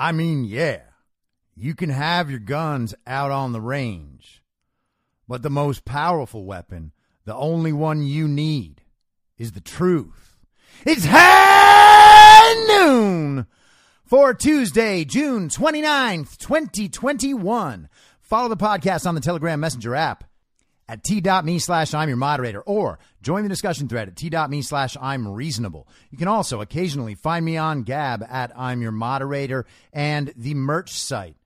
I mean, yeah, you can have your guns out on the range, but the most powerful weapon, the only one you need, is the truth. It's high noon for Tuesday, June 29th, 2021. Follow the podcast on the Telegram Messenger app at t.me slash I'm your moderator or join the discussion thread at t.me slash I'm reasonable. You can also occasionally find me on Gab at I'm your moderator and the merch site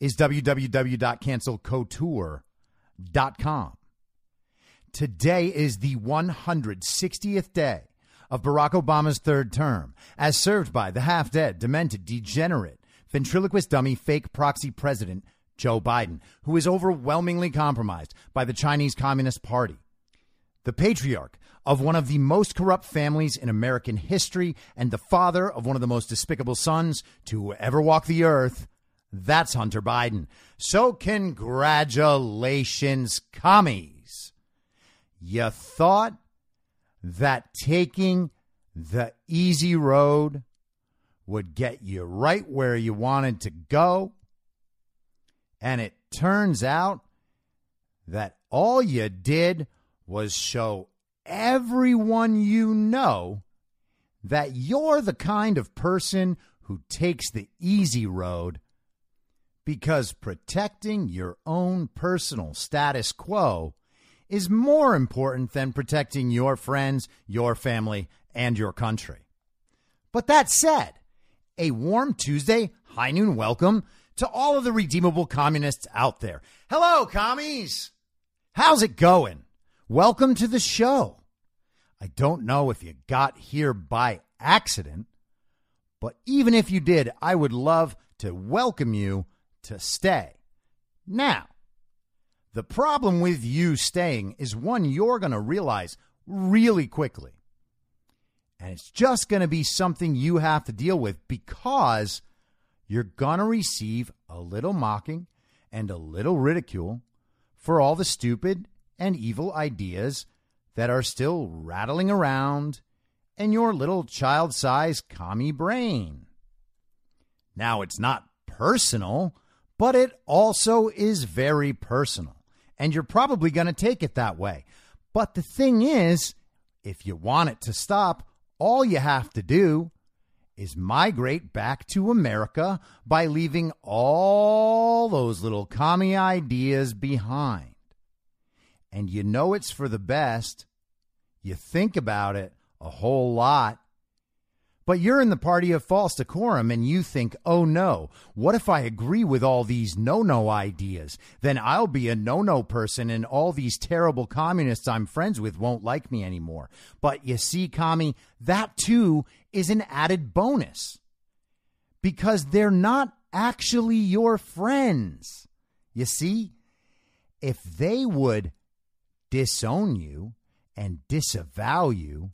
is www.cancelcouture.com. Today is the 160th day of Barack Obama's third term, as served by the half dead, demented, degenerate, ventriloquist dummy, fake proxy president Joe Biden, who is overwhelmingly compromised by the Chinese Communist Party. The patriarch of one of the most corrupt families in American history and the father of one of the most despicable sons to ever walk the earth. That's Hunter Biden. So, congratulations, commies. You thought that taking the easy road would get you right where you wanted to go? And it turns out that all you did was show everyone you know that you're the kind of person who takes the easy road because protecting your own personal status quo is more important than protecting your friends, your family, and your country. But that said, a warm Tuesday, high noon welcome to all of the redeemable communists out there. Hello, commies. How's it going? Welcome to the show. I don't know if you got here by accident, but even if you did, I would love to welcome you to stay. Now, the problem with you staying is one you're going to realize really quickly. And it's just going to be something you have to deal with because you're going to receive a little mocking and a little ridicule for all the stupid and evil ideas that are still rattling around in your little child sized commie brain. Now, it's not personal, but it also is very personal. And you're probably going to take it that way. But the thing is, if you want it to stop, all you have to do is migrate back to America by leaving all those little commie ideas behind. And you know it's for the best. You think about it a whole lot. But you're in the party of false decorum and you think, oh no, what if I agree with all these no no ideas? Then I'll be a no no person and all these terrible communists I'm friends with won't like me anymore. But you see, commie, that too is an added bonus because they're not actually your friends. You see, if they would disown you and disavow you,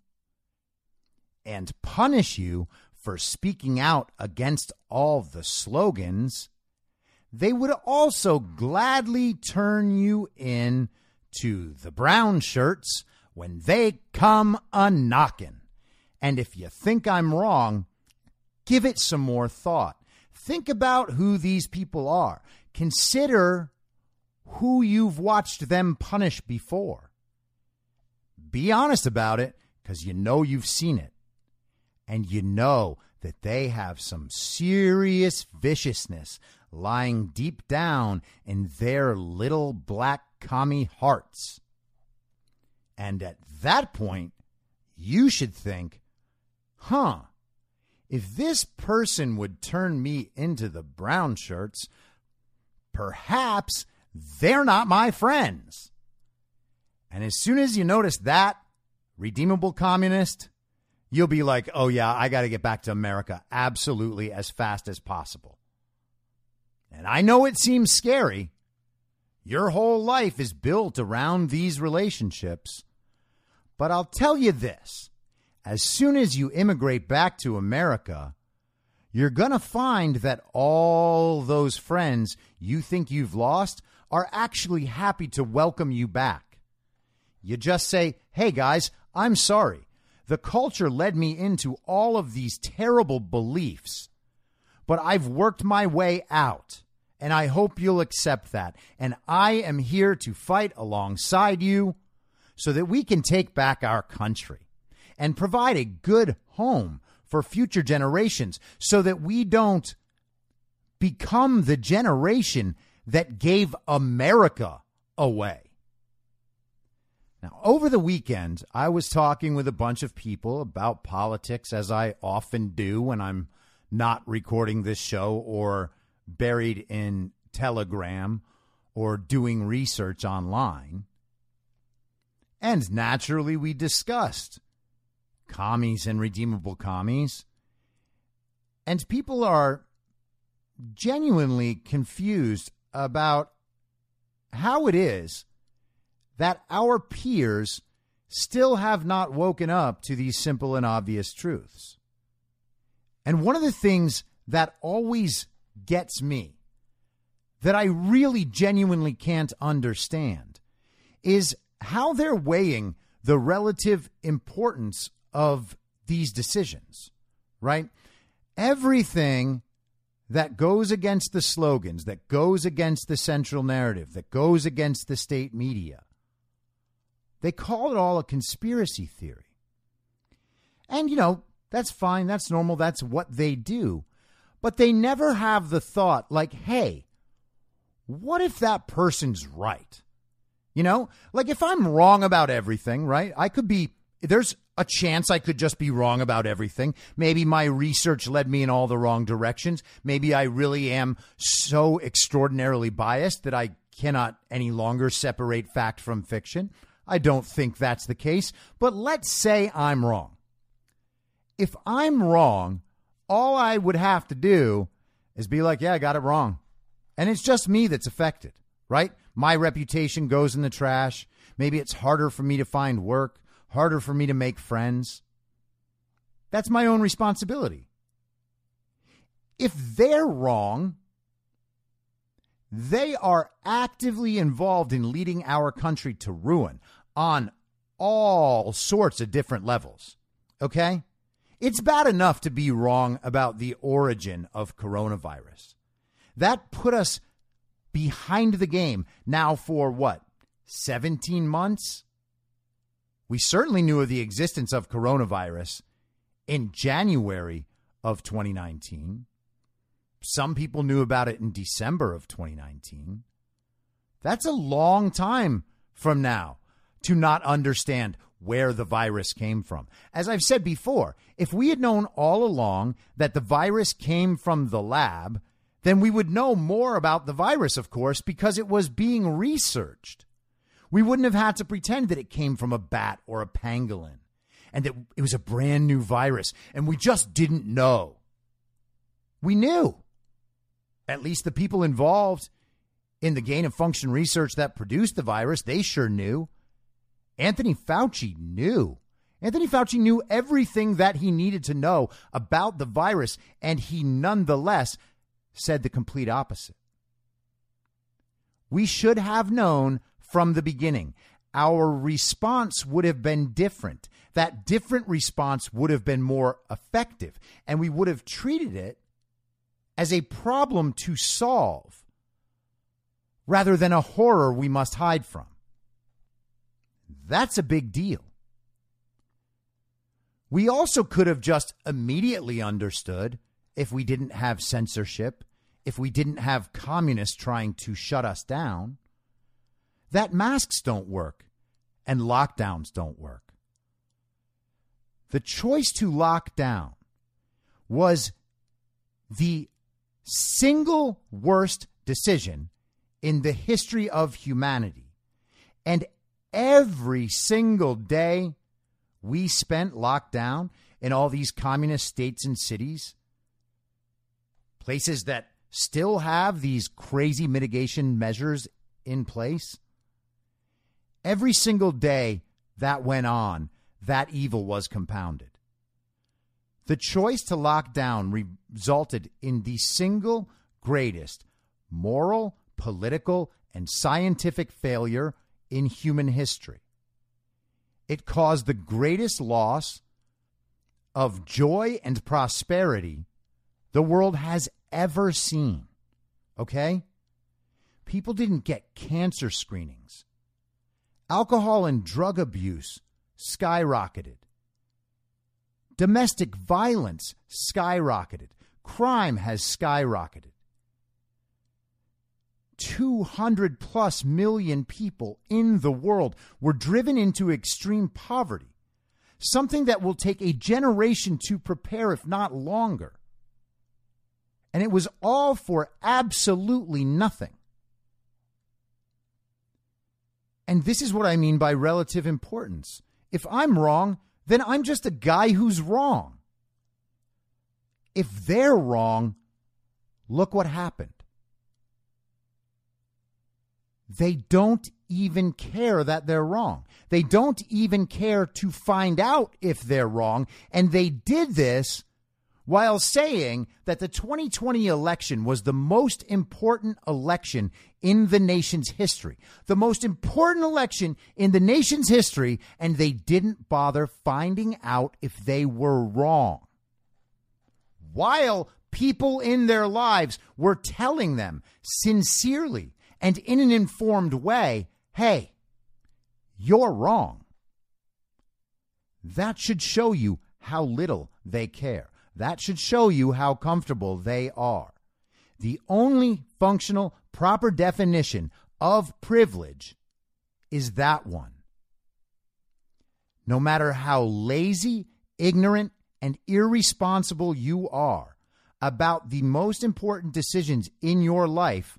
and punish you for speaking out against all the slogans, they would also gladly turn you in to the brown shirts when they come a knocking. And if you think I'm wrong, give it some more thought. Think about who these people are. Consider who you've watched them punish before. Be honest about it because you know you've seen it and you know that they have some serious viciousness lying deep down in their little black commie hearts. And at that point, you should think, huh, if this person would turn me into the brown shirts, perhaps they're not my friends. And as soon as you notice that, redeemable communist, you'll be like, oh, yeah, I got to get back to America absolutely as fast as possible. And I know it seems scary. Your whole life is built around these relationships. But I'll tell you this as soon as you immigrate back to America, you're going to find that all those friends you think you've lost are actually happy to welcome you back. You just say, hey guys, I'm sorry. The culture led me into all of these terrible beliefs, but I've worked my way out, and I hope you'll accept that. And I am here to fight alongside you so that we can take back our country and provide a good home for future generations so that we don't become the generation that gave America away. Now, over the weekend, I was talking with a bunch of people about politics, as I often do when I'm not recording this show or buried in Telegram or doing research online. And naturally, we discussed commies and redeemable commies. And people are genuinely confused about how it is that our peers still have not woken up to these simple and obvious truths. And one of the things that always gets me, that I really genuinely can't understand, is how they're weighing the relative importance of these decisions, right? Everything that goes against the slogans, that goes against the central narrative, that goes against the state media, they call it all a conspiracy theory. And, you know, that's fine, that's normal, that's what they do. But they never have the thought, like, hey, what if that person's right? You know, like if I'm wrong about everything, right? I could be, there's a chance I could just be wrong about everything. Maybe my research led me in all the wrong directions. Maybe I really am so extraordinarily biased that I cannot any longer separate fact from fiction. I don't think that's the case, but let's say I'm wrong. If I'm wrong, all I would have to do is be like, yeah, I got it wrong. And it's just me that's affected, right? My reputation goes in the trash. Maybe it's harder for me to find work, harder for me to make friends. That's my own responsibility. If they're wrong, they are actively involved in leading our country to ruin on all sorts of different levels. Okay? It's bad enough to be wrong about the origin of coronavirus. That put us behind the game now for what, 17 months? We certainly knew of the existence of coronavirus in January of 2019. Some people knew about it in December of 2019. That's a long time from now to not understand where the virus came from. As I've said before, if we had known all along that the virus came from the lab, then we would know more about the virus, of course, because it was being researched. We wouldn't have had to pretend that it came from a bat or a pangolin and that it was a brand new virus and we just didn't know. We knew. At least the people involved in the gain of function research that produced the virus, they sure knew. Anthony Fauci knew. Anthony Fauci knew everything that he needed to know about the virus, and he nonetheless said the complete opposite. We should have known from the beginning. Our response would have been different. That different response would have been more effective, and we would have treated it as a problem to solve rather than a horror we must hide from. That's a big deal. We also could have just immediately understood if we didn't have censorship, if we didn't have communists trying to shut us down, that masks don't work and lockdowns don't work. The choice to lock down was the single worst decision in the history of humanity. And every single day we spent locked down, in all these communist states and cities, places that still have these crazy mitigation measures in place. Every single day that went on, that evil was compounded. The choice to lock down resulted in the single greatest moral, political, and scientific failure in human history. It caused the greatest loss of joy and prosperity the world has ever seen. Okay? People didn't get cancer screenings. Alcohol and drug abuse skyrocketed. Domestic violence skyrocketed. Crime has skyrocketed. 200 plus million people in the world were driven into extreme poverty, something that will take a generation to prepare, if not longer. And it was all for absolutely nothing. And this is what I mean by relative importance. If I'm wrong, then I'm just a guy who's wrong. If they're wrong, look what happened. They don't even care that they're wrong. They don't even care to find out if they're wrong. And they did this while saying that the 2020 election was the most important election in the nation's history. The most important election in the nation's history, and they didn't bother finding out if they were wrong. While people in their lives were telling them sincerely and in an informed way, hey, you're wrong. That should show you how little they care. That should show you how comfortable they are. The only functional, proper definition of privilege is that one. No matter how lazy, ignorant, and irresponsible you are about the most important decisions in your life,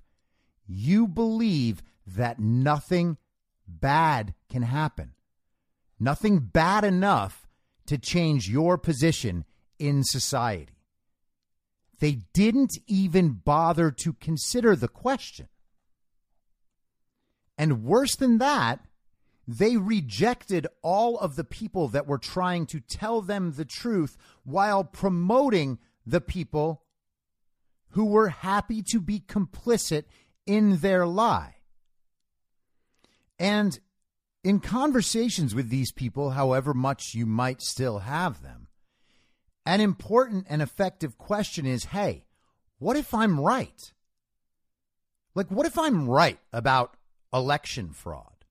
you believe that nothing bad can happen. Nothing bad enough to change your position in society. They didn't even bother to consider the question. And worse than that, they rejected all of the people that were trying to tell them the truth while promoting the people who were happy to be complicit in their lie. And in conversations with these people, however much you might still have them, an important and effective question is hey, what if I'm right? Like, what if I'm right about election fraud?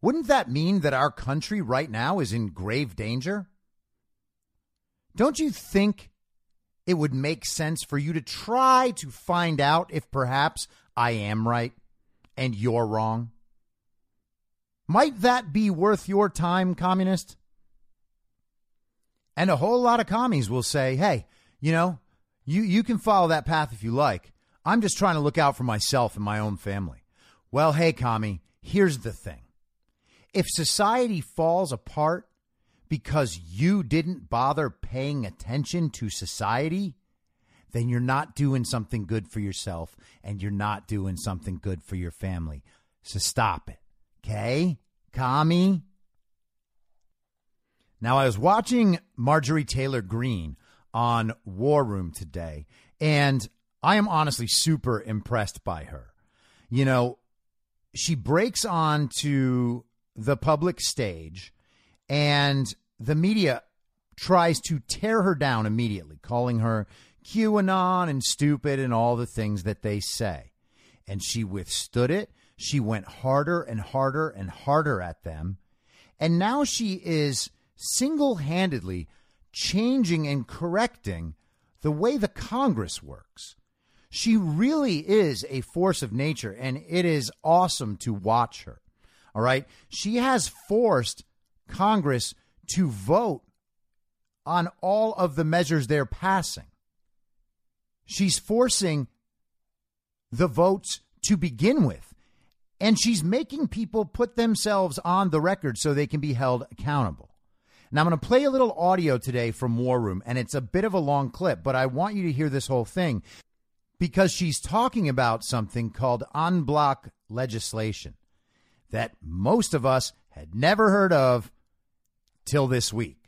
Wouldn't that mean that our country right now is in grave danger? Don't you think it would make sense for you to try to find out if perhaps I am right and you're wrong? Might that be worth your time, communist? And a whole lot of commies will say, hey, you know, you, you can follow that path if you like. I'm just trying to look out for myself and my own family. Well, hey, commie, here's the thing. If society falls apart because you didn't bother paying attention to society, then you're not doing something good for yourself and you're not doing something good for your family. So stop it. Okay? Commie? Now, I was watching Marjorie Taylor Greene on War Room today, and I am honestly super impressed by her. You know, she breaks onto the public stage, and the media tries to tear her down immediately, calling her QAnon and stupid and all the things that they say. And she withstood it. She went harder and harder and harder at them. And now she is single handedly changing and correcting the way the Congress works. She really is a force of nature, and it is awesome to watch her. All right. She has forced Congress to vote on all of the measures they're passing. She's forcing the votes to begin with. And she's making people put themselves on the record so they can be held accountable. Now, I'm going to play a little audio today from War Room, and it's a bit of a long clip, but I want you to hear this whole thing because she's talking about something called en bloc legislation that most of us had never heard of till this week.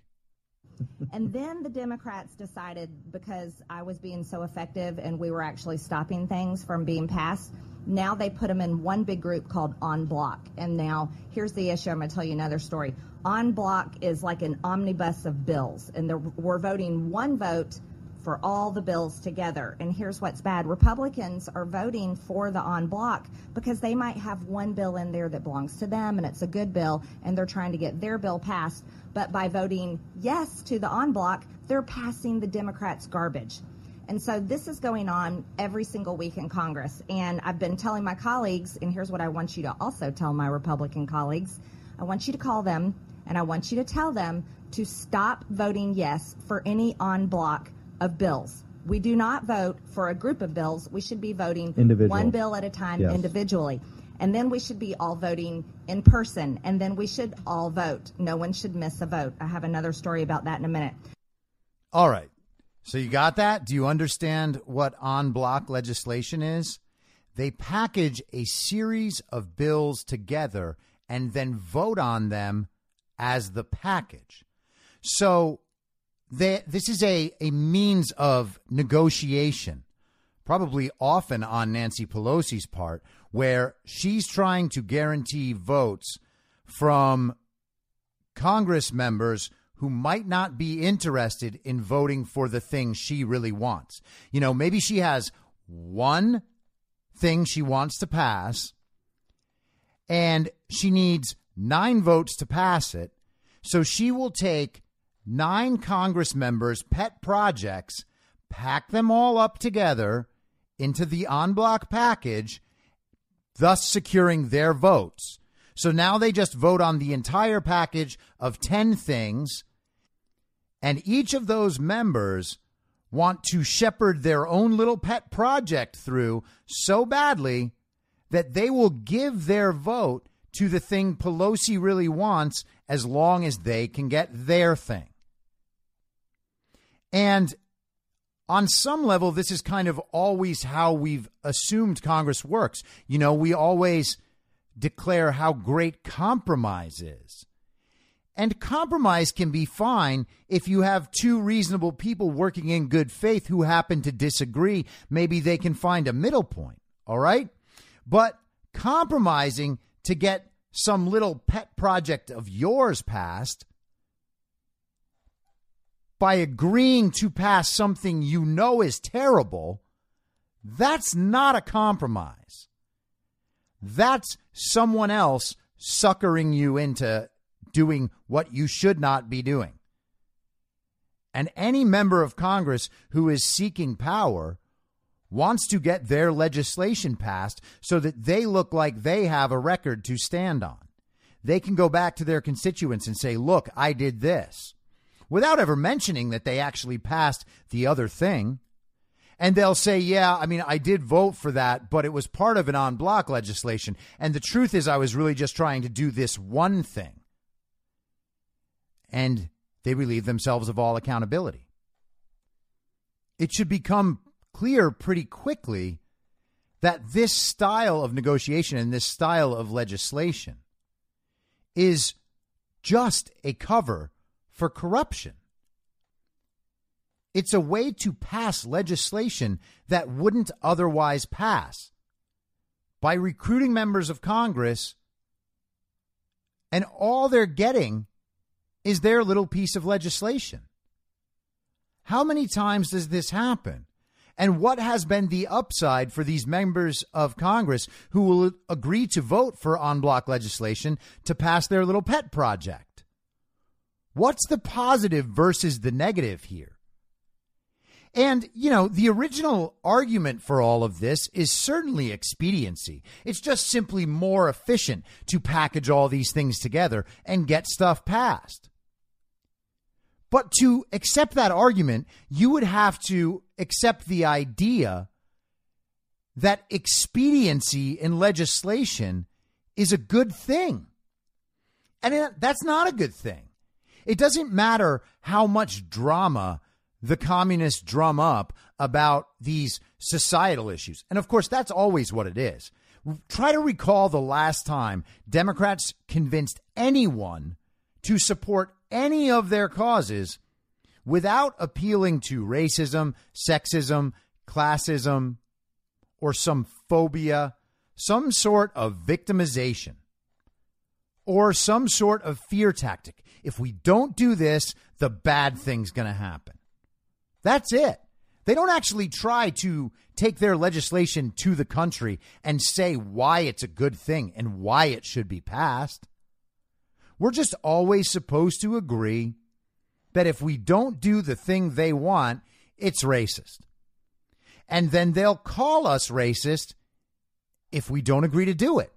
And then the Democrats decided because I was being so effective and we were actually stopping things from being passed, now they put them in one big group called en bloc. And now here's the issue. I'm going to tell you another story. En bloc is like an omnibus of bills, and we're voting one vote for all the bills together. And here's what's bad Republicans are voting for the en bloc because they might have one bill in there that belongs to them and it's a good bill and they're trying to get their bill passed. But by voting yes to the en bloc, they're passing the Democrats' garbage. And so this is going on every single week in Congress. And I've been telling my colleagues, and here's what I want you to also tell my Republican colleagues I want you to call them and I want you to tell them to stop voting yes for any en bloc of bills. We do not vote for a group of bills. We should be voting Individual. one bill at a time Yes. individually. And then we should be all voting in person. And then we should all vote. No one should miss a vote. I have another story about that in a minute. All right. So you got that? Do you understand what en bloc legislation is? They package a series of bills together and then vote on them as the package. So they, this is a, a means of negotiation, probably often on Nancy Pelosi's part, where she's trying to guarantee votes from Congress members who might not be interested in voting for the thing she really wants. You know, maybe she has one thing she wants to pass and she needs nine votes to pass it. So she will take nine Congress members' pet projects, pack them all up together into the en bloc package, thus securing their votes. So now they just vote on the entire package of 10 things, and each of those members want to shepherd their own little pet project through so badly that they will give their vote to the thing Pelosi really wants as long as they can get their thing. And on some level, this is kind of always how we've assumed Congress works. You know, we always declare how great compromise is. And compromise can be fine if you have two reasonable people working in good faith who happen to disagree. Maybe they can find a middle point. All right. But compromising to get some little pet project of yours passed by agreeing to pass something you know is terrible, that's not a compromise. That's someone else suckering you into doing what you should not be doing. And any member of Congress who is seeking power wants to get their legislation passed so that they look like they have a record to stand on. They can go back to their constituents and say, look, I did this, without ever mentioning that they actually passed the other thing. And they'll say, yeah, I mean, I did vote for that, but it was part of an en bloc legislation. And the truth is, I was really just trying to do this one thing. And they relieve themselves of all accountability. It should become clear pretty quickly that this style of negotiation and this style of legislation is just a cover for corruption. It's a way to pass legislation that wouldn't otherwise pass by recruiting members of Congress, and all they're getting is their little piece of legislation. How many times does this happen? And what has been the upside for these members of Congress who will agree to vote for en bloc legislation to pass their little pet project? What's the positive versus the negative here? And, you know, the original argument for all of this is certainly expediency. It's just simply more efficient to package all these things together and get stuff passed. But to accept that argument, you would have to accept the idea that expediency in legislation is a good thing. And uh, that's not a good thing. It doesn't matter how much drama the communists drum up about these societal issues. And of course, that's always what it is. Try to recall the last time Democrats convinced anyone to support any of their causes without appealing to racism, sexism, classism, or some phobia, some sort of victimization, or some sort of fear tactic. If we don't do this, the bad thing's going to happen. That's it. They don't actually try to take their legislation to the country and say why it's a good thing and why it should be passed. We're just always supposed to agree that if we don't do the thing they want, it's racist. And then they'll call us racist if we don't agree to do it.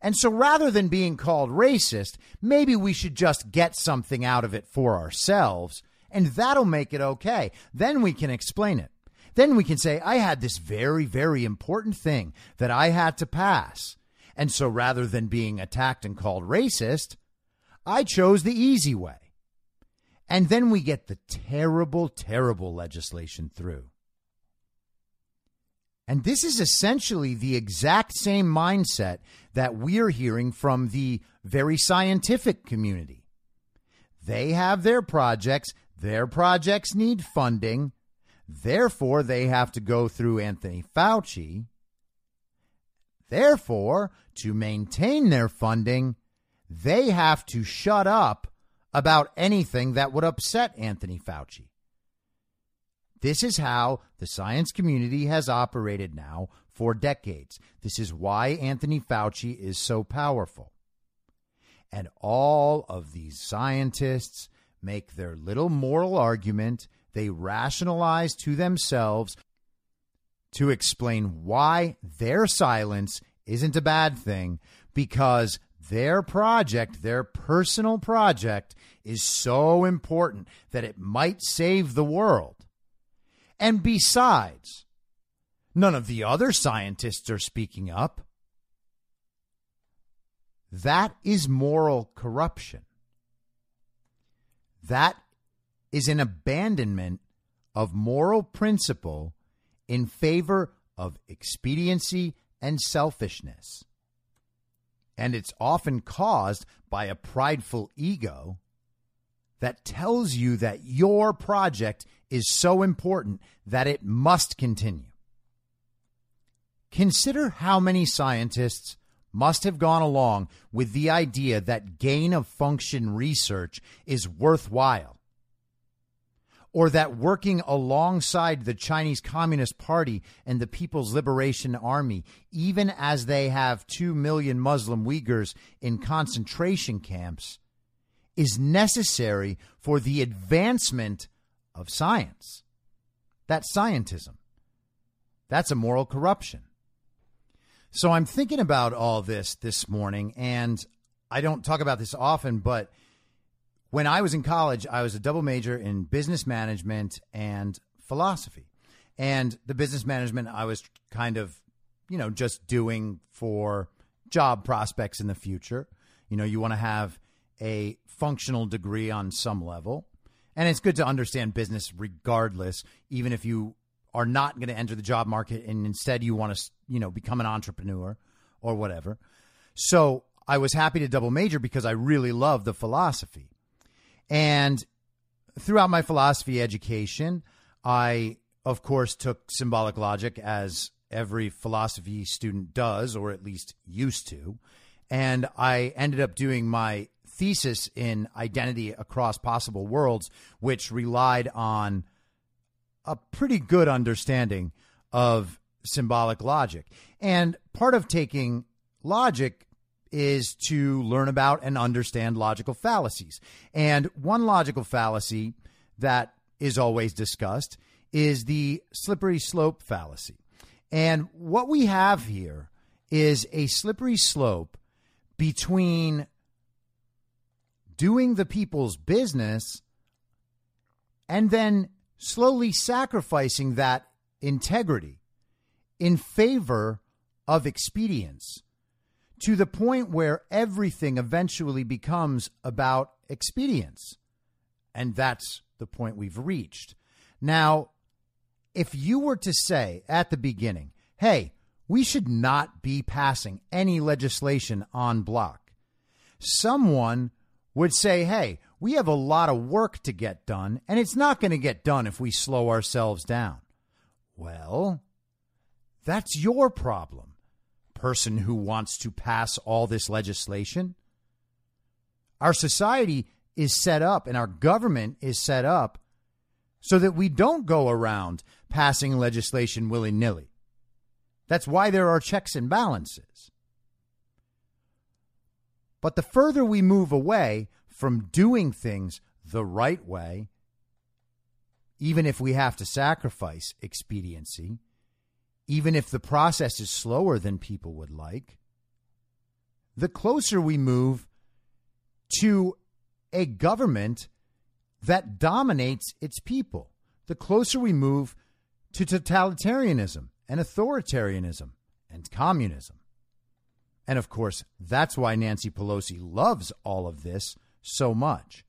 And so rather than being called racist, maybe we should just get something out of it for ourselves, and that'll make it okay. Then we can explain it. Then we can say, I had this very, very important thing that I had to pass. And so rather than being attacked and called racist, I chose the easy way. And then we get the terrible, terrible legislation through. And this is essentially the exact same mindset that we're hearing from the very scientific community. They have their projects, their projects need funding, therefore, they have to go through Anthony Fauci. Therefore, to maintain their funding, they have to shut up about anything that would upset Anthony Fauci. This is how the science community has operated now for decades. This is why Anthony Fauci is so powerful. And all of these scientists make their little moral argument, they rationalize to themselves to explain why their silence isn't a bad thing because their project, their personal project, is so important that it might save the world. And besides, none of the other scientists are speaking up. That is moral corruption. That is an abandonment of moral principle in favor of expediency and selfishness. And it's often caused by a prideful ego that tells you that your project is so important that it must continue. Consider how many scientists must have gone along with the idea that gain of function research is worthwhile, or that working alongside the Chinese Communist Party and the People's Liberation Army, even as they have 2 million Muslim Uyghurs in concentration camps, is necessary for the advancement of science. That's scientism. That's a moral corruption. So I'm thinking about all this this morning, and I don't talk about this often, but when I was in college, I was a double major in business management and philosophy. And the business management I was kind of, you know, just doing for job prospects in the future. You know, you want to have a functional degree on some level. And it's good to understand business regardless, even if you are not going to enter the job market and instead you want to, you know, become an entrepreneur or whatever. So I was happy to double major because I really love the philosophy. And throughout my philosophy education, I, of course, took symbolic logic as every philosophy student does, or at least used to. And I ended up doing my thesis in Identity Across Possible Worlds, which relied on a pretty good understanding of symbolic logic. And part of taking logic is to learn about and understand logical fallacies. And one logical fallacy that is always discussed is the slippery slope fallacy. And what we have here is a slippery slope between doing the people's business and then slowly sacrificing that integrity in favor of expedience to the point where everything eventually becomes about expedience. And that's the point we've reached. Now, if you were to say at the beginning, hey, we should not be passing any legislation en bloc, someone would say, hey, we have a lot of work to get done, and it's not going to get done if we slow ourselves down. Well, that's your problem, person who wants to pass all this legislation. Our society is set up and our government is set up so that we don't go around passing legislation willy nilly. That's why there are checks and balances. But the further we move away from doing things the right way, even if we have to sacrifice expediency, even if the process is slower than people would like, the closer we move to a government that dominates its people, the closer we move to totalitarianism and authoritarianism and communism. And of course, that's why Nancy Pelosi loves all of this so much.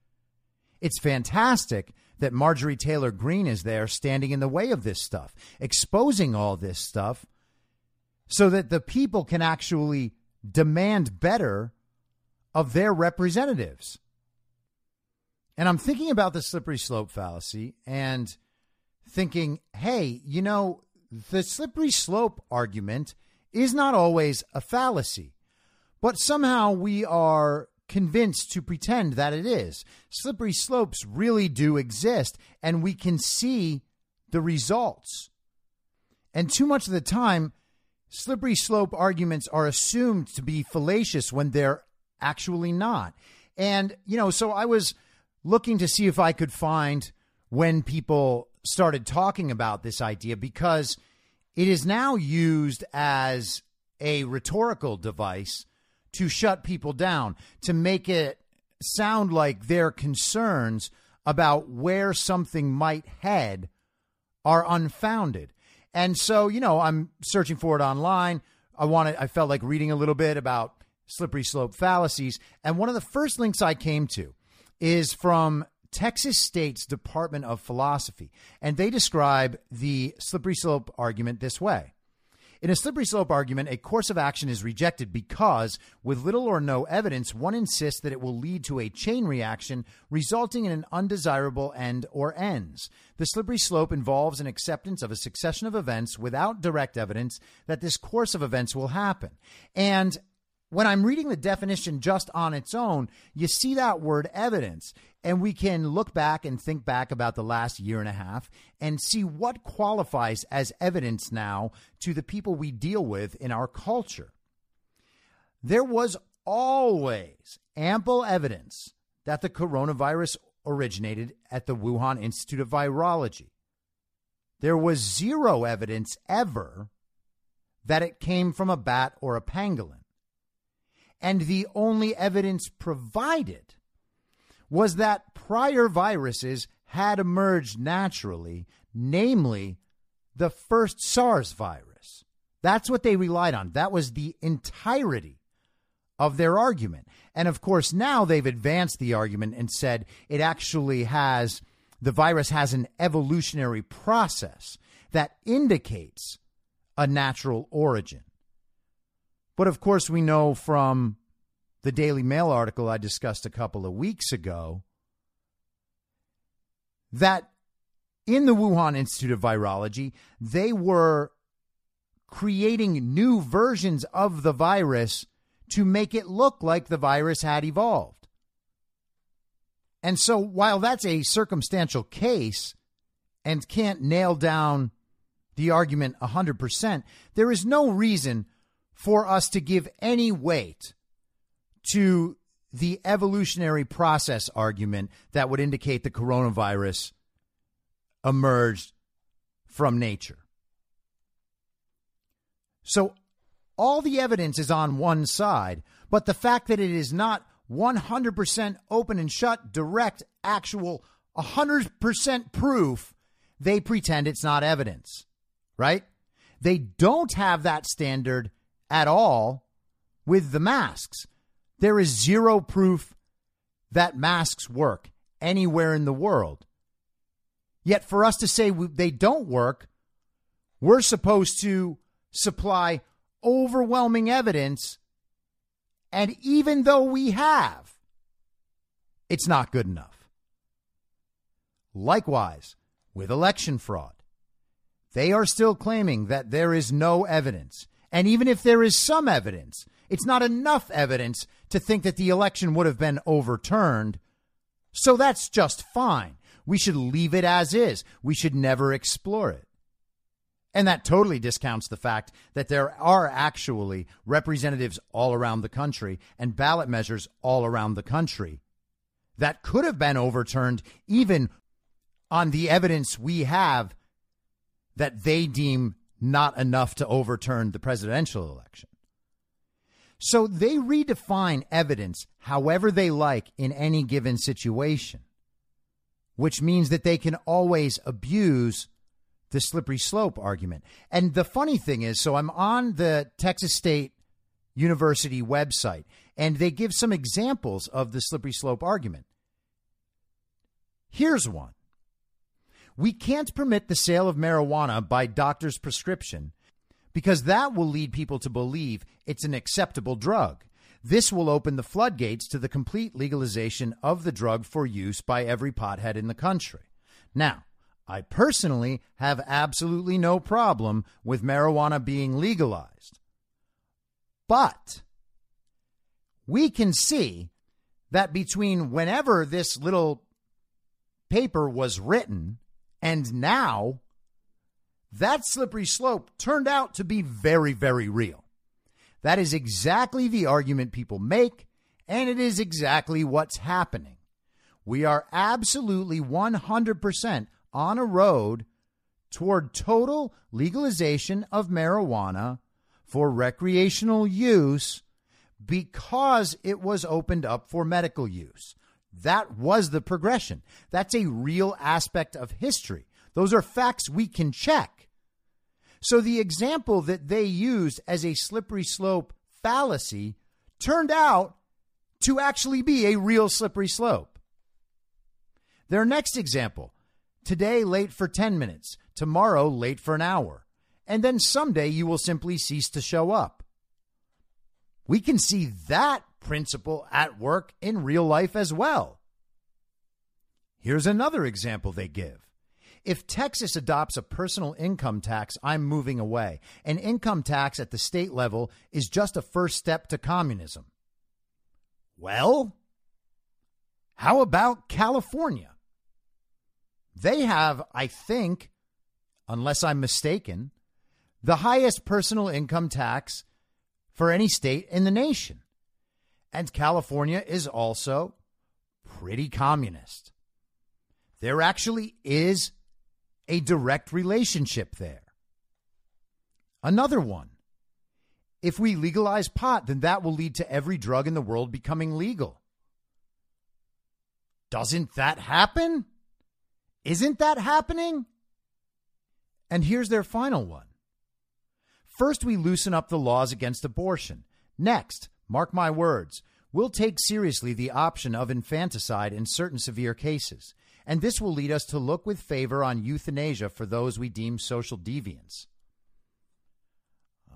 It's fantastic that Marjorie Taylor Greene is there standing in the way of this stuff, exposing all this stuff so that the people can actually demand better of their representatives. And I'm thinking about the slippery slope fallacy and thinking, hey, you know, the slippery slope argument is not always a fallacy, but somehow we are convinced to pretend that it is. Slippery slopes really do exist, and we can see the results. And too much of the time, slippery slope arguments are assumed to be fallacious when they're actually not. And, you know, so I was looking to see if I could find when people started talking about this idea because it is now used as a rhetorical device to shut people down, to make it sound like their concerns about where something might head are unfounded. And so, you know, I'm searching for it online. I wanted I felt like reading a little bit about slippery slope fallacies, and one of the first links I came to is from Texas State's Department of Philosophy, and they describe the slippery slope argument this way. In a slippery slope argument, a course of action is rejected because, with little or no evidence, one insists that it will lead to a chain reaction resulting in an undesirable end or ends. The slippery slope involves an acceptance of a succession of events without direct evidence that this course of events will happen. And when I'm reading the definition just on its own, you see that word evidence. And we can look back and think back about the last year and a half and see what qualifies as evidence now to the people we deal with in our culture. There was always ample evidence that the coronavirus originated at the Wuhan Institute of Virology. There was zero evidence ever that it came from a bat or a pangolin. And the only evidence provided was that prior viruses had emerged naturally, namely the first SARS virus. That's what they relied on. That was the entirety of their argument. And of course, now they've advanced the argument and said it actually has the virus has an evolutionary process that indicates a natural origin. But of course, we know from the Daily Mail article I discussed a couple of weeks ago that in the Wuhan Institute of Virology, they were creating new versions of the virus to make it look like the virus had evolved. And so, while that's a circumstantial case and can't nail down the argument 100%, there is no reason for us to give any weight to the evolutionary process argument that would indicate the coronavirus emerged from nature. So all the evidence is on one side, but the fact that it is not 100% open and shut, direct, actual, 100% proof, they pretend it's not evidence, right? They don't have that standard at all with the masks. There is zero proof that masks work anywhere in the world. Yet for us to say they don't work, we're supposed to supply overwhelming evidence. And even though we have, it's not good enough. Likewise, with election fraud, they are still claiming that there is no evidence. And even if there is some evidence, it's not enough evidence to think that the election would have been overturned. So that's just fine. We should leave it as is. We should never explore it. And that totally discounts the fact that there are actually representatives all around the country and ballot measures all around the country that could have been overturned even on the evidence we have that they deem not enough to overturn the presidential election. So they redefine evidence however they like in any given situation, which means that they can always abuse the slippery slope argument. And the funny thing is so I'm on the Texas State University website, and they give some examples of the slippery slope argument. Here's one We can't permit the sale of marijuana by doctor's prescription because that will lead people to believe it's an acceptable drug. This will open the floodgates to the complete legalization of the drug for use by every pothead in the country. Now, I personally have absolutely no problem with marijuana being legalized. But we can see that between whenever this little paper was written and now, that slippery slope turned out to be very, very real. That is exactly the argument people make, and it is exactly what's happening. We are absolutely 100% on a road toward total legalization of marijuana for recreational use because it was opened up for medical use. That was the progression. That's a real aspect of history. Those are facts we can check. So the example that they used as a slippery slope fallacy turned out to actually be a real slippery slope. Their next example today late for 10 minutes, tomorrow late for an hour, and then someday you will simply cease to show up. We can see that principle at work in real life as well. Here's another example they give. If Texas adopts a personal income tax, I'm moving away. An income tax at the state level is just a first step to communism. Well, how about California? They have, I think, unless I'm mistaken, the highest personal income tax for any state in the nation. And California is also pretty communist. There actually is a direct relationship there. Another one. If we legalize pot, then that will lead to every drug in the world becoming legal. Doesn't that happen? Isn't that happening? And here's their final one. First, we loosen up the laws against abortion. Next, mark my words, we'll take seriously the option of infanticide in certain severe cases. And this will lead us to look with favor on euthanasia for those we deem social deviants.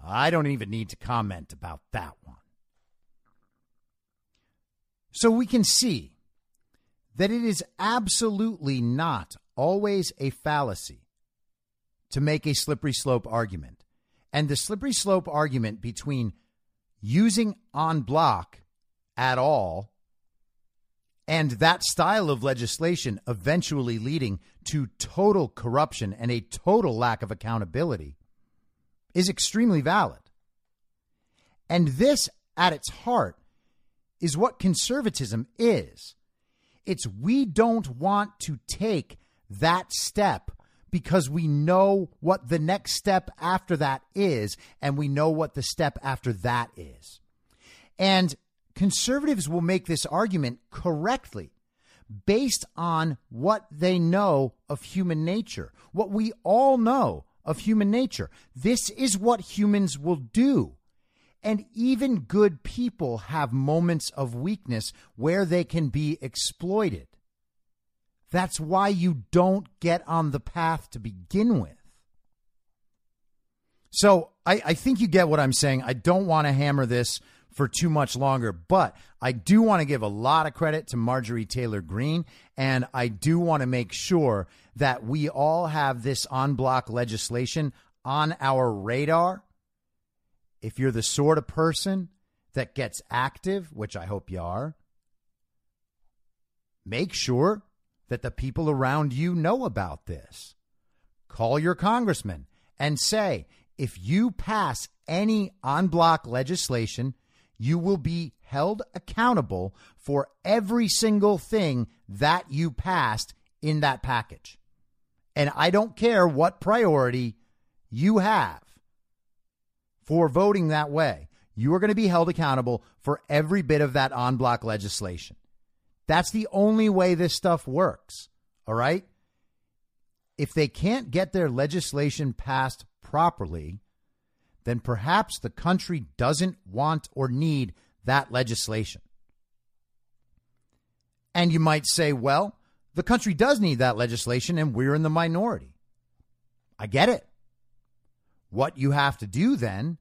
I don't even need to comment about that one. So we can see that it is absolutely not always a fallacy to make a slippery slope argument. And the slippery slope argument between using en bloc at all and that style of legislation eventually leading to total corruption and a total lack of accountability is extremely valid. And this, at its heart, is what conservatism is. It's we don't want to take that step because we know what the next step after that is, and we know what the step after that is. And conservatives will make this argument correctly based on what they know of human nature, what we all know of human nature. This is what humans will do. And even good people have moments of weakness where they can be exploited. That's why you don't get on the path to begin with. So I, I think you get what I'm saying. I don't want to hammer this for too much longer, but I do want to give a lot of credit to Marjorie Taylor Greene, and I do want to make sure that we all have this en bloc legislation on our radar. If you're the sort of person that gets active, which I hope you are, make sure that the people around you know about this. Call your congressman and say, if you pass any en bloc legislation, you will be held accountable for every single thing that you passed in that package. And I don't care what priority you have for voting that way. You are going to be held accountable for every bit of that en bloc legislation. That's the only way this stuff works. All right? If they can't get their legislation passed properly, then perhaps the country doesn't want or need that legislation. And you might say, well, the country does need that legislation and we're in the minority. I get it. What you have to do then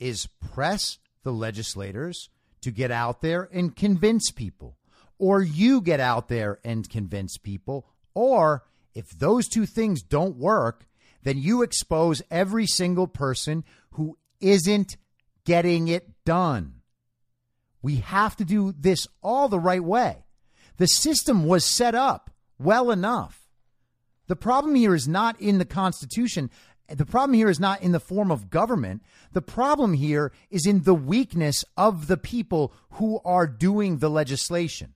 is press the legislators to get out there and convince people, or you get out there and convince people, or if those two things don't work, then you expose every single person who isn't getting it done. We have to do this all the right way. The system was set up well enough. The problem here is not in the Constitution. The problem here is not in the form of government. The problem here is in the weakness of the people who are doing the legislation.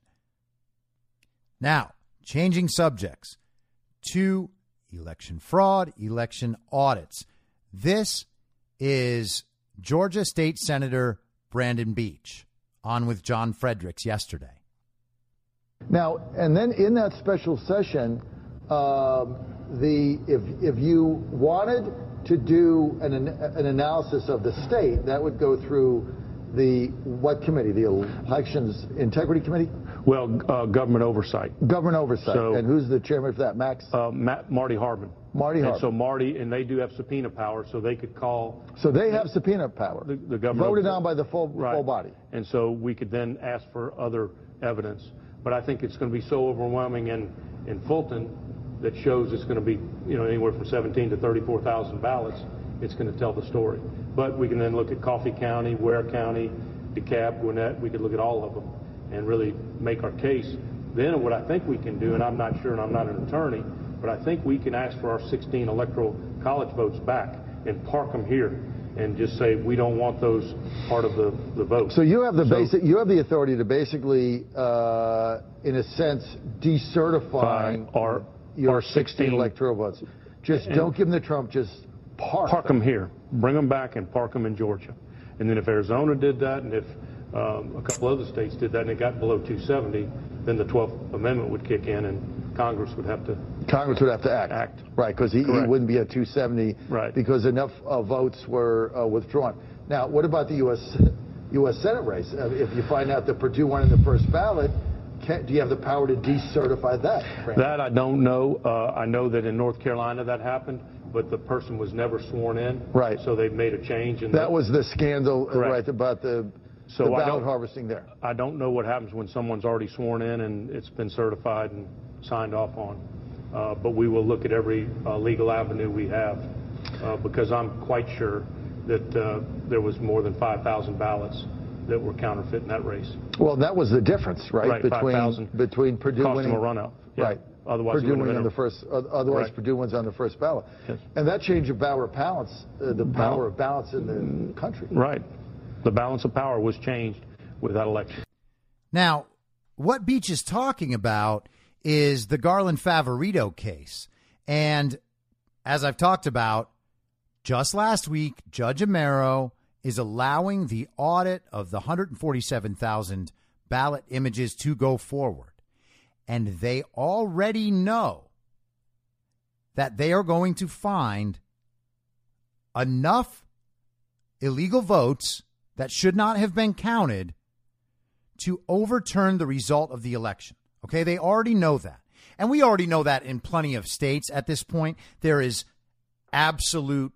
Now, changing subjects to election fraud, election audits. This is Georgia State Senator Brandon Beach on with John Fredericks yesterday. Now, and then in that special session, um, the if if you wanted to do an an analysis of the state, that would go through the what committee? The Elections Integrity Committee? Well, uh, government oversight. Government oversight. So- and who's the chairman for that? Max? Uh, Matt, Marty Harbin. Marty And so Marty, and they do have subpoena power, so they could call so they have subpoena power. the, the government. Voted oversight. on by the full, Right. full body. And so we could then ask for other evidence. But I think it's going to be so overwhelming in, in Fulton that shows it's going to be, you know, anywhere from 17 to 34,000 ballots. It's going to tell the story. But we can then look at Coffee County, Ware County, DeKalb, Gwinnett. We could look at all of them and really make our case. Then what I think we can do, and I'm not sure, and I'm not an attorney, but I think we can ask for our 16 electoral college votes back and park them here and just say we don't want those part of the, the vote. So you have the So- basic, you have the authority to basically, uh, in a sense, decertify our- your our 16 16 electoral votes. Just don't give them to Trump. Just park, park them here, bring them back and park them in Georgia. And then if Arizona did that, and if um, a couple other states did that, and it got below 270, then the 12th Amendment would kick in, and Congress would have to. Congress would have to act. Act. Right, because he, he wouldn't be at 270 Right. because enough uh, votes were uh, withdrawn. Now, what about the U.S. U.S. Senate race? Uh, if you find out that Perdue won in the first ballot, can, do you have the power to decertify that? Brandon? That I don't know. Uh, I know that in North Carolina that happened, but the person was never sworn in. Right. So they've made a change. And That was the scandal, uh, Correct. right, about the, So the I ballot don't- harvesting there. I don't know what happens when someone's already sworn in and it's been certified and signed off on. Uh, but we will look at every uh, legal avenue we have uh, because I'm quite sure that uh, there was more than 5,000 ballots that were counterfeit in that race. Well, that was the difference, right, Right, between 5,000 between Perdue cost winning a runout. Yeah. Right. Otherwise, Perdue winning on the first. uh, Otherwise, Correct. Perdue wins on the first ballot. Yes. And that change the power of balance, uh, the power of balance in the country. Right. The balance of power was changed with that election. Now, what Beach is talking about is the Garland Favorito case. And as I've talked about, just last week, Judge Amero is allowing the audit of the 147,000 ballot images to go forward. And they already know that they are going to find enough illegal votes that should not have been counted to overturn the result of the election. Okay, they already know that. And we already know that in plenty of states at this point. There is absolute,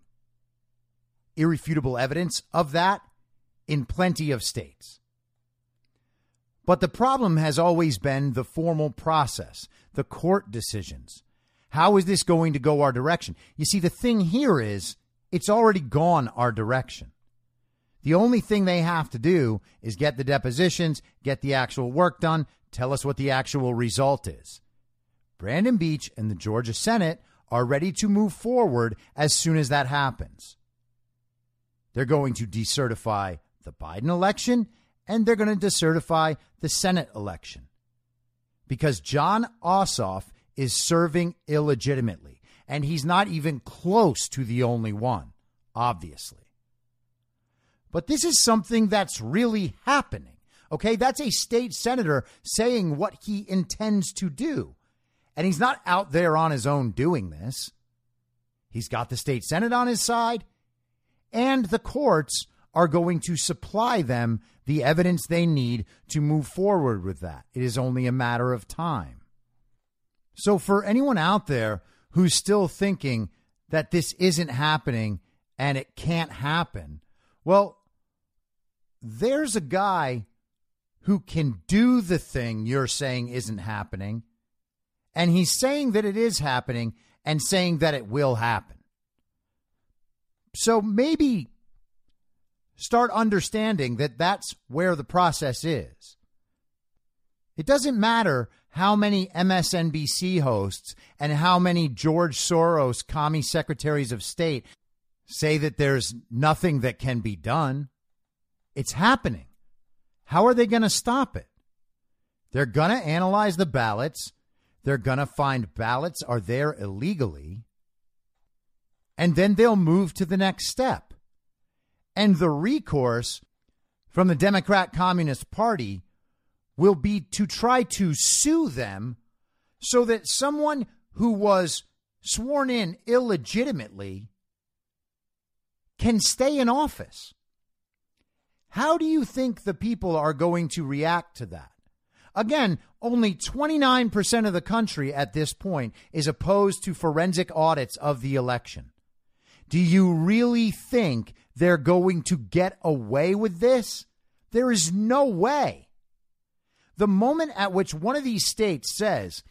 irrefutable evidence of that in plenty of states. But the problem has always been the formal process, the court decisions. How is this going to go our direction? You see, the thing here is it's already gone our direction. The only thing they have to do is get the depositions, get the actual work done, tell us what the actual result is. Brandon Beach and the Georgia Senate are ready to move forward as soon as that happens. They're going to decertify the Biden election and they're going to decertify the Senate election because Jon Ossoff is serving illegitimately, and he's not even close to the only one, obviously. But this is something that's really happening. Okay, that's a state senator saying what he intends to do. And he's not out there on his own doing this. He's got the state senate on his side, and the courts are going to supply them the evidence they need to move forward with that. It is only a matter of time. So, for anyone out there who's still thinking that this isn't happening and it can't happen, well, there's a guy who can do the thing you're saying isn't happening, and he's saying that it is happening and saying that it will happen. So maybe start understanding that that's where the process is. It doesn't matter how many MSNBC hosts and how many George Soros commie secretaries of state say that there's nothing that can be done. It's happening. How are they going to stop it? They're going to analyze the ballots. They're going to find ballots are there illegally. And then they'll move to the next step. And the recourse from the Democrat Communist Party will be to try to sue them so that someone who was sworn in illegitimately can stay in office. How do you think the people are going to react to that? Again, only 29% of the country at this point is opposed to forensic audits of the election. Do you really think they're going to get away with this? There is no way. The moment at which one of these states says,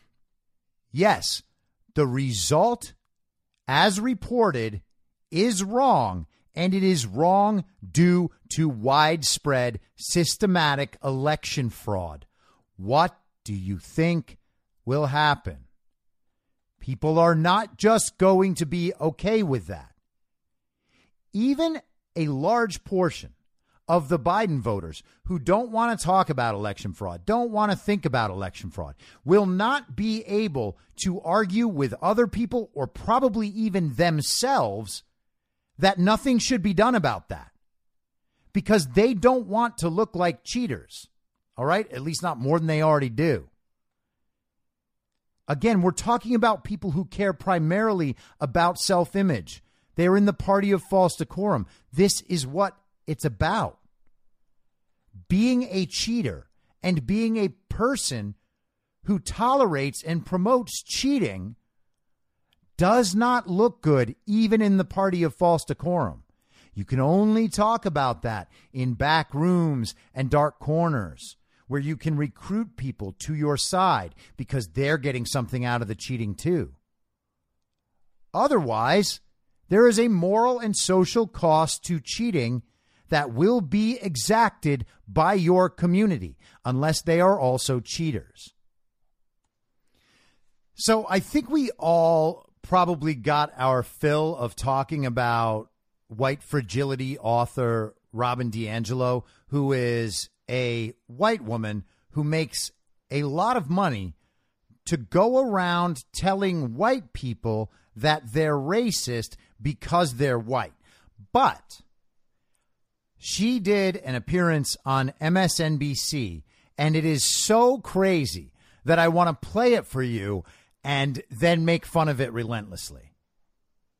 yes, the result as reported is wrong, and it is wrong due to widespread systematic election fraud. What do you think will happen? People are not just going to be okay with that. Even a large portion of the Biden voters who don't want to talk about election fraud, don't want to think about election fraud, will not be able to argue with other people or probably even themselves that nothing should be done about that because they don't want to look like cheaters. All right? At least not more than they already do. Again, we're talking about people who care primarily about self image they're in the party of false decorum. This is what it's about. Being a cheater and being a person who tolerates and promotes cheating does not look good, even in the party of false decorum. You can only talk about that in back rooms and dark corners where you can recruit people to your side because they're getting something out of the cheating too. Otherwise, there is a moral and social cost to cheating that will be exacted by your community unless they are also cheaters. So I think we all probably got our fill of talking about white fragility author Robin DiAngelo, who is a white woman who makes a lot of money to go around telling white people that they're racist because they're white. But she did an appearance on MSNBC, and it is so crazy that I want to play it for you and then make fun of it relentlessly.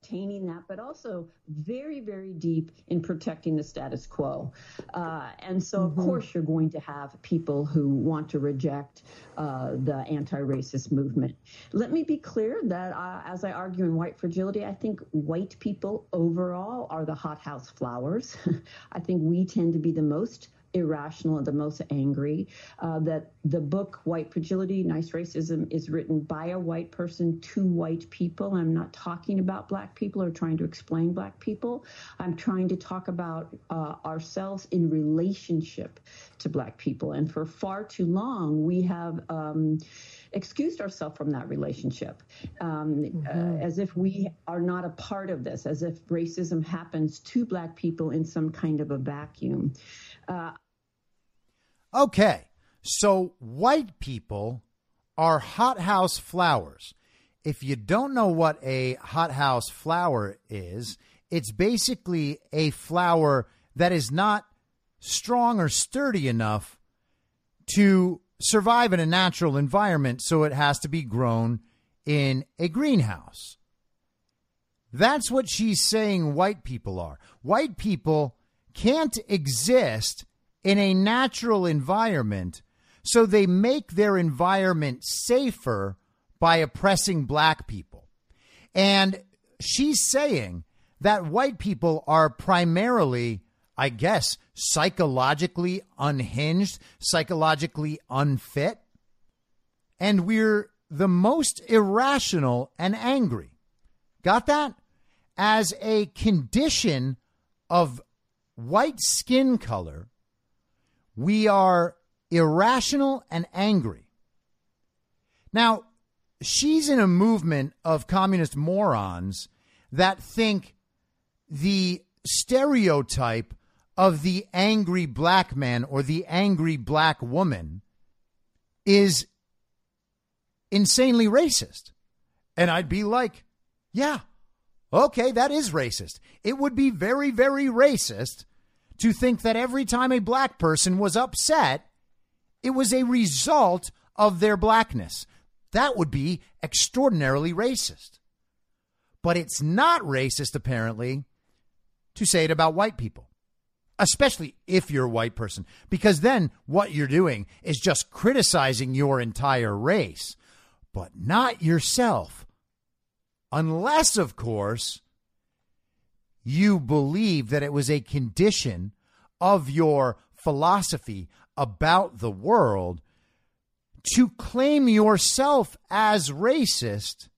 maintaining that, but also very, very deep in protecting the status quo. Uh, and so, mm-hmm. of course, you're going to have people who want to reject uh, the anti racist movement. Let me be clear that uh, as I argue in White Fragility, I think white people overall are the hothouse flowers. I think we tend to be the most irrational and the most angry. Uh, that the book White Fragility, Nice Racism is written by a white person to white people. I'm not talking about black people or trying to explain black people. I'm trying to talk about uh, ourselves in relationship to black people. And for far too long, we have. Um, excused ourselves from that relationship um, mm-hmm. uh, as if we are not a part of this, as if racism happens to Black people in some kind of a vacuum. Uh, Okay, so white people are hothouse flowers. If you don't know what a hothouse flower is, it's basically a flower that is not strong or sturdy enough to survive in a natural environment, so it has to be grown in a greenhouse. That's what she's saying white people are. White people can't exist in a natural environment, so they make their environment safer by oppressing black people. And she's saying that white people are primarily, I guess, psychologically unhinged, psychologically unfit, and we're the most irrational and angry. Got that? As a condition of white skin color, we are irrational and angry. Now, she's in a movement of communist morons that think the stereotype of the angry black man or the angry black woman is insanely racist. And I'd be like, yeah, okay, that is racist. It would be very, very racist to think that every time a black person was upset, it was a result of their blackness. That would be extraordinarily racist. But it's not racist, apparently, to say it about white people, especially if you're a white person, because then what you're doing is just criticizing your entire race, but not yourself. Unless, of course, you believe that it was a condition of your philosophy about the world to claim yourself as racist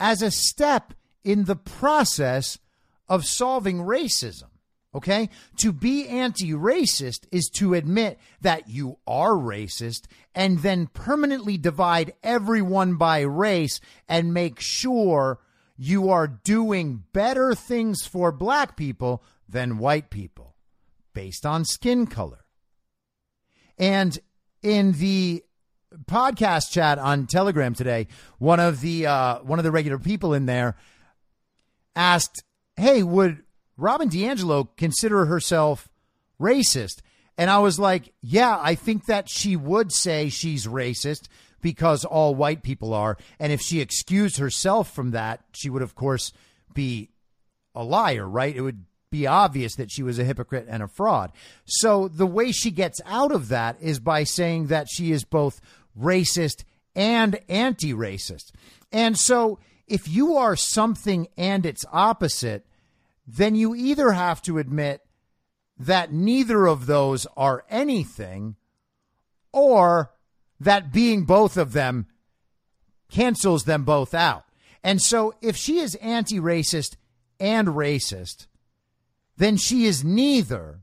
as a step in the process of solving racism. Okay? To be anti racist is to admit that you are racist and then permanently divide everyone by race and make sure you are doing better things for black people than white people based on skin color. And in the podcast chat on Telegram today, one of the uh, one of the regular people in there asked, "Hey, would Robin DiAngelo consider herself racist?" And I was like, "Yeah, I think that she would say she's racist because all white people are. And if she excused herself from that, she would, of course, be a liar, right? It would be obvious that she was a hypocrite and a fraud. So the way she gets out of that is by saying that she is both racist and anti racist. And so if you are something and its opposite, then you either have to admit that neither of those are anything or that being both of them cancels them both out. And so if she is anti racist and racist, then she is neither.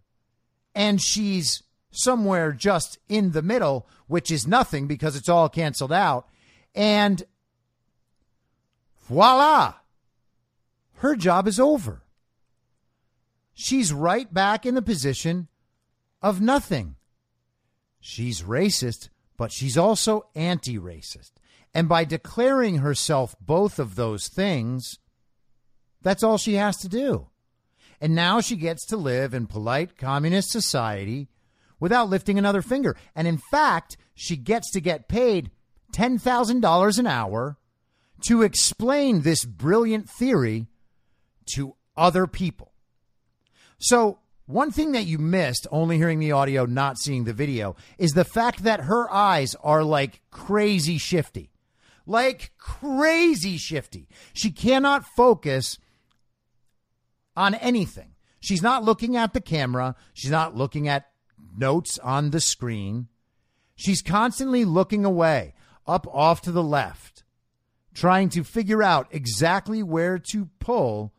And she's somewhere just in the middle, which is nothing because it's all canceled out. And voila, her job is over. She's right back in the position of nothing. She's racist but she's also anti racist. And by declaring herself both of those things, that's all she has to do. And now she gets to live in polite communist society without lifting another finger. And in fact, she gets to get paid $10,000 an hour to explain this brilliant theory to other people. So, one thing that you missed, only hearing the audio, not seeing the video, is the fact that her eyes are like crazy shifty. Like crazy shifty. She cannot focus on anything. She's not looking at the camera. She's not looking at notes on the screen. She's constantly looking away, up off to the left, trying to figure out exactly where to pull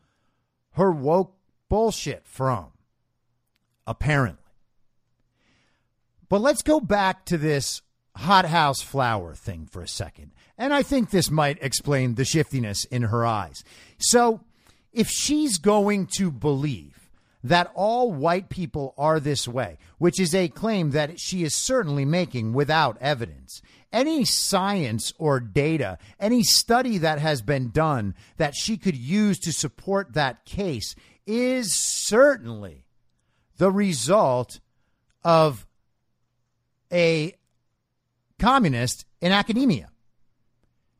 her woke bullshit from, apparently. But let's go back to this hothouse flower thing for a second. And I think this might explain the shiftiness in her eyes. So, if she's going to believe that all white people are this way, which is a claim that she is certainly making without evidence, any science or data, any study that has been done that she could use to support that case is certainly the result of a communist in academia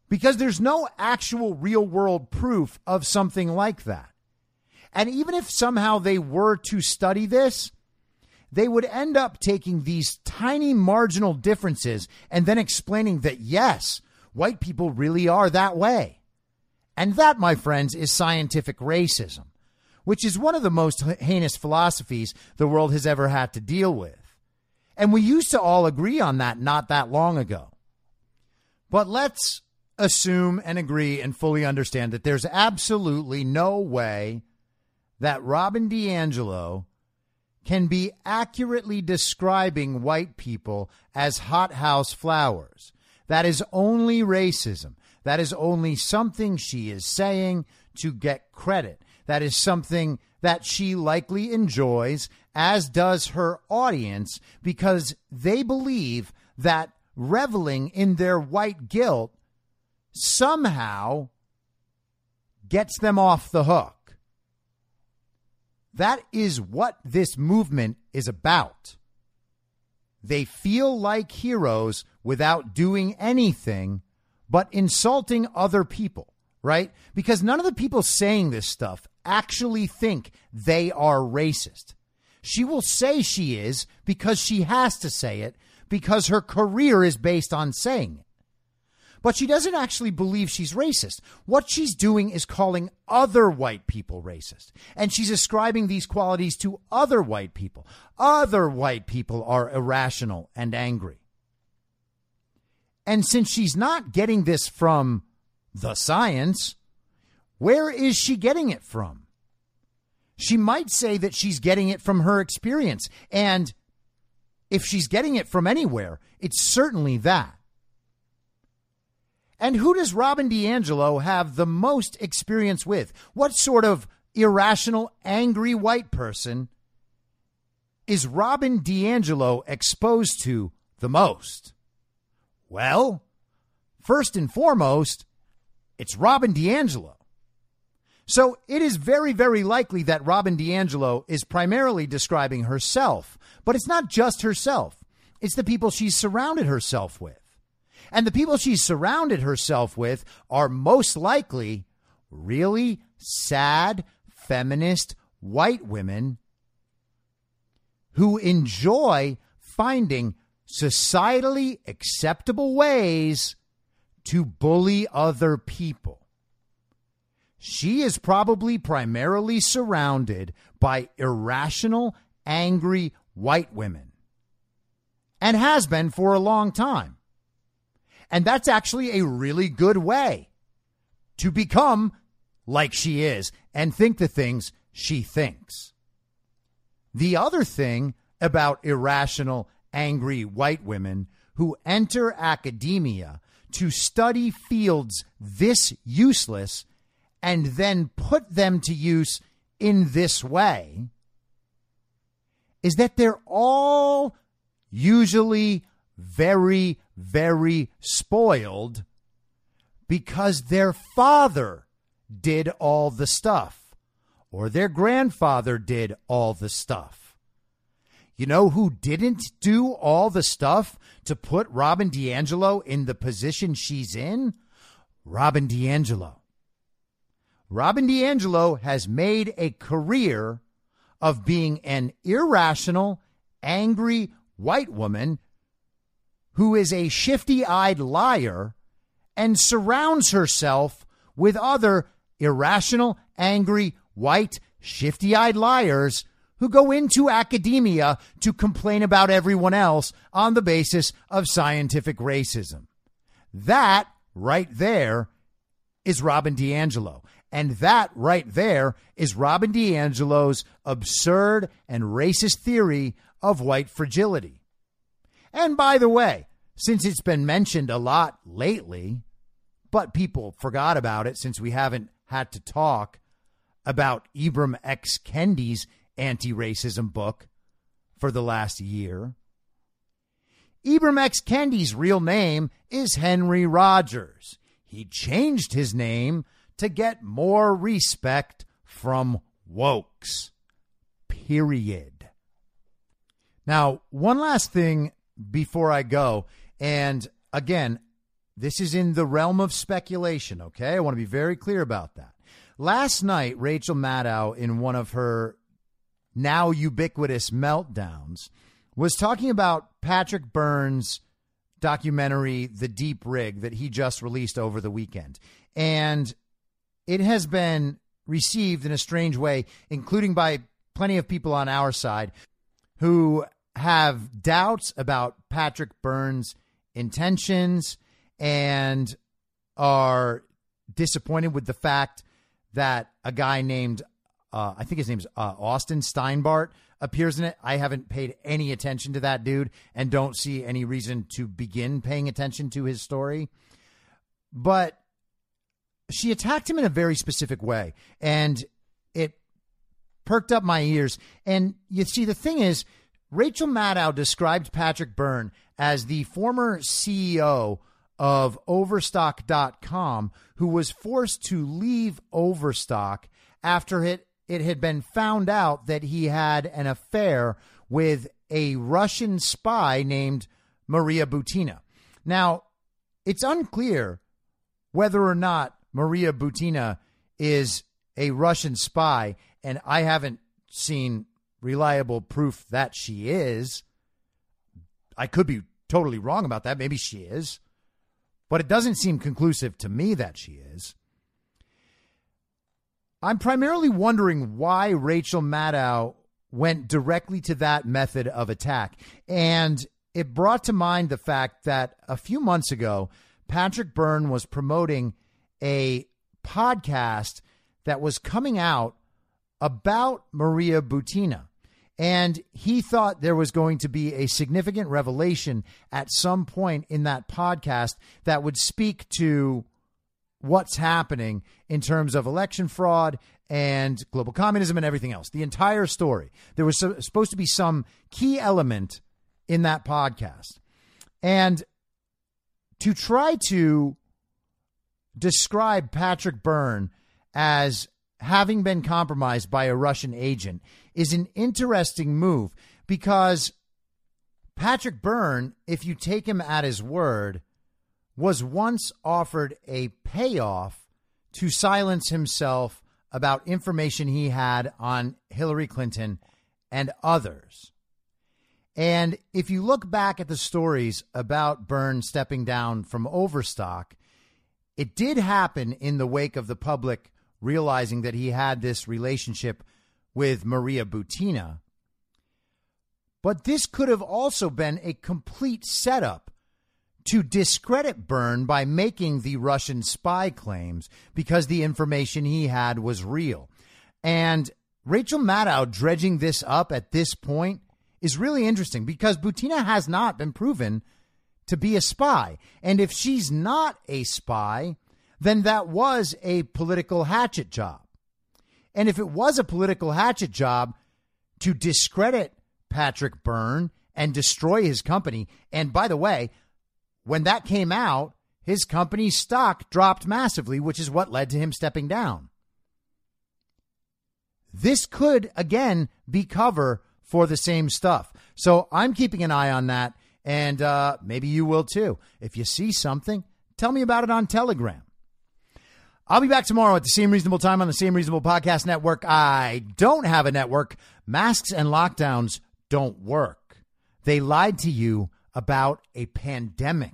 because there's no actual real world proof of something like that. And even if somehow they were to study this, they would end up taking these tiny marginal differences and then explaining that, yes, white people really are that way. And that, my friends, is scientific racism, which is one of the most heinous philosophies the world has ever had to deal with. And we used to all agree on that not that long ago. But let's assume and agree and fully understand that there's absolutely no way that Robin DiAngelo can be accurately describing white people as hothouse flowers. That is only racism. That is only something she is saying to get credit. That is something that she likely enjoys, as does her audience, because they believe that reveling in their white guilt somehow gets them off the hook. That is what this movement is about. They feel like heroes without doing anything but insulting other people, right? Because none of the people saying this stuff actually think they are racist. She will say she is because she has to say it because her career is based on saying it but she doesn't actually believe she's racist. What she's doing is calling other white people racist. And she's ascribing these qualities to other white people. Other white people are irrational and angry. And since she's not getting this from the science, where is she getting it from? She might say that she's getting it from her experience. And if she's getting it from anywhere, it's certainly that. And who does Robin DiAngelo have the most experience with? What sort of irrational, angry white person is Robin DiAngelo exposed to the most? Well, first and foremost, it's Robin DiAngelo. So it is very, very likely that Robin DiAngelo is primarily describing herself, but it's not just herself. It's the people she's surrounded herself with. And the people she's surrounded herself with are most likely really sad, feminist white women who enjoy finding societally acceptable ways to bully other people. She is probably primarily surrounded by irrational, angry white women and has been for a long time. And that's actually a really good way to become like she is and think the things she thinks. The other thing about irrational, angry white women who enter academia to study fields this useless and then put them to use in this way is that they're all usually very, very spoiled because their father did all the stuff or their grandfather did all the stuff. You know who didn't do all the stuff to put Robin DiAngelo in the position she's in? Robin DiAngelo. Robin DiAngelo has made a career of being an irrational, angry white woman who is a shifty eyed liar and surrounds herself with other irrational, angry, white, shifty eyed liars who go into academia to complain about everyone else on the basis of scientific racism. That right there is Robin DiAngelo. And that right there is Robin DiAngelo's absurd and racist theory of white fragility. And by the way, since it's been mentioned a lot lately, but people forgot about it since we haven't had to talk about Ibram X. Kendi's anti racism book for the last year. Ibram X. Kendi's real name is Henry Rogers. He changed his name to get more respect from wokes. Period. Now, one last thing before I go, and again, this is in the realm of speculation, okay? I want to be very clear about that. Last night, Rachel Maddow, in one of her now ubiquitous meltdowns, was talking about Patrick Byrne's documentary, The Deep Rig, that he just released over the weekend. And it has been received in a strange way, including by plenty of people on our side who have doubts about Patrick Byrne's intentions and are disappointed with the fact that a guy named, uh, I think his name's uh, Austin Steinbart appears in it. I haven't paid any attention to that dude and don't see any reason to begin paying attention to his story. But she attacked him in a very specific way and it perked up my ears. And you see, the thing is, Rachel Maddow described Patrick Byrne as the former CEO of Overstock.com who was forced to leave Overstock after it, it had been found out that he had an affair with a Russian spy named Maria Butina. Now, it's unclear whether or not Maria Butina is a Russian spy, and I haven't seen reliable proof that she is. I could be totally wrong about that. Maybe she is but it doesn't seem conclusive to me that she is. I'm primarily wondering why Rachel Maddow went directly to that method of attack. And it brought to mind the fact that a few months ago, Patrick Byrne was promoting a podcast that was coming out about Maria Butina. And he thought there was going to be a significant revelation at some point in that podcast that would speak to what's happening in terms of election fraud and global communism and everything else. The entire story. There was supposed to be some key element in that podcast. And to try to describe Patrick Byrne as having been compromised by a Russian agent is an interesting move because Patrick Byrne, if you take him at his word, was once offered a payoff to silence himself about information he had on Hillary Clinton and others. And if you look back at the stories about Byrne stepping down from Overstock, it did happen in the wake of the public realizing that he had this relationship with Maria Butina. But this could have also been a complete setup to discredit Byrne by making the Russian spy claims because the information he had was real. And Rachel Maddow dredging this up at this point is really interesting because Butina has not been proven to be a spy. And if she's not a spy, then that was a political hatchet job. And if it was a political hatchet job to discredit Patrick Byrne and destroy his company, and by the way, when that came out, his company's stock dropped massively, which is what led to him stepping down. This could, again, be cover for the same stuff. So I'm keeping an eye on that, and uh, maybe you will too. If you see something, tell me about it on Telegram. I'll be back tomorrow at the same reasonable time on the same reasonable podcast network. I don't have a network. Masks and lockdowns don't work. They lied to you about a pandemic,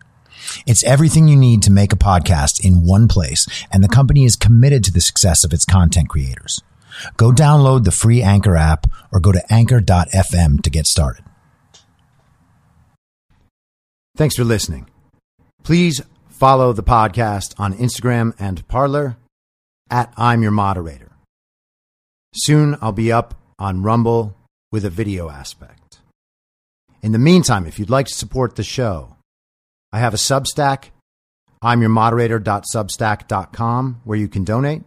It's everything you need to make a podcast in one place, and the company is committed to the success of its content creators. Go download the free Anchor app or go to anchor.fm to get started. Thanks for listening. Please follow the podcast on Instagram and Parler at I'm Your Moderator. Soon I'll be up on Rumble with a video aspect. In the meantime, if you'd like to support the show, I have a Substack, I'm your moderator.substack.com, where you can donate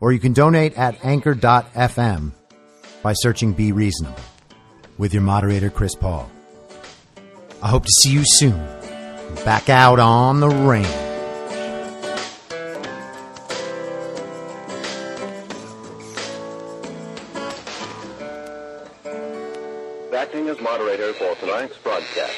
or you can donate at anchor.fm by searching Be Reasonable with your moderator, Chris Paul. I hope to see you soon. Back out on the range. Acting as moderator for tonight's broadcast.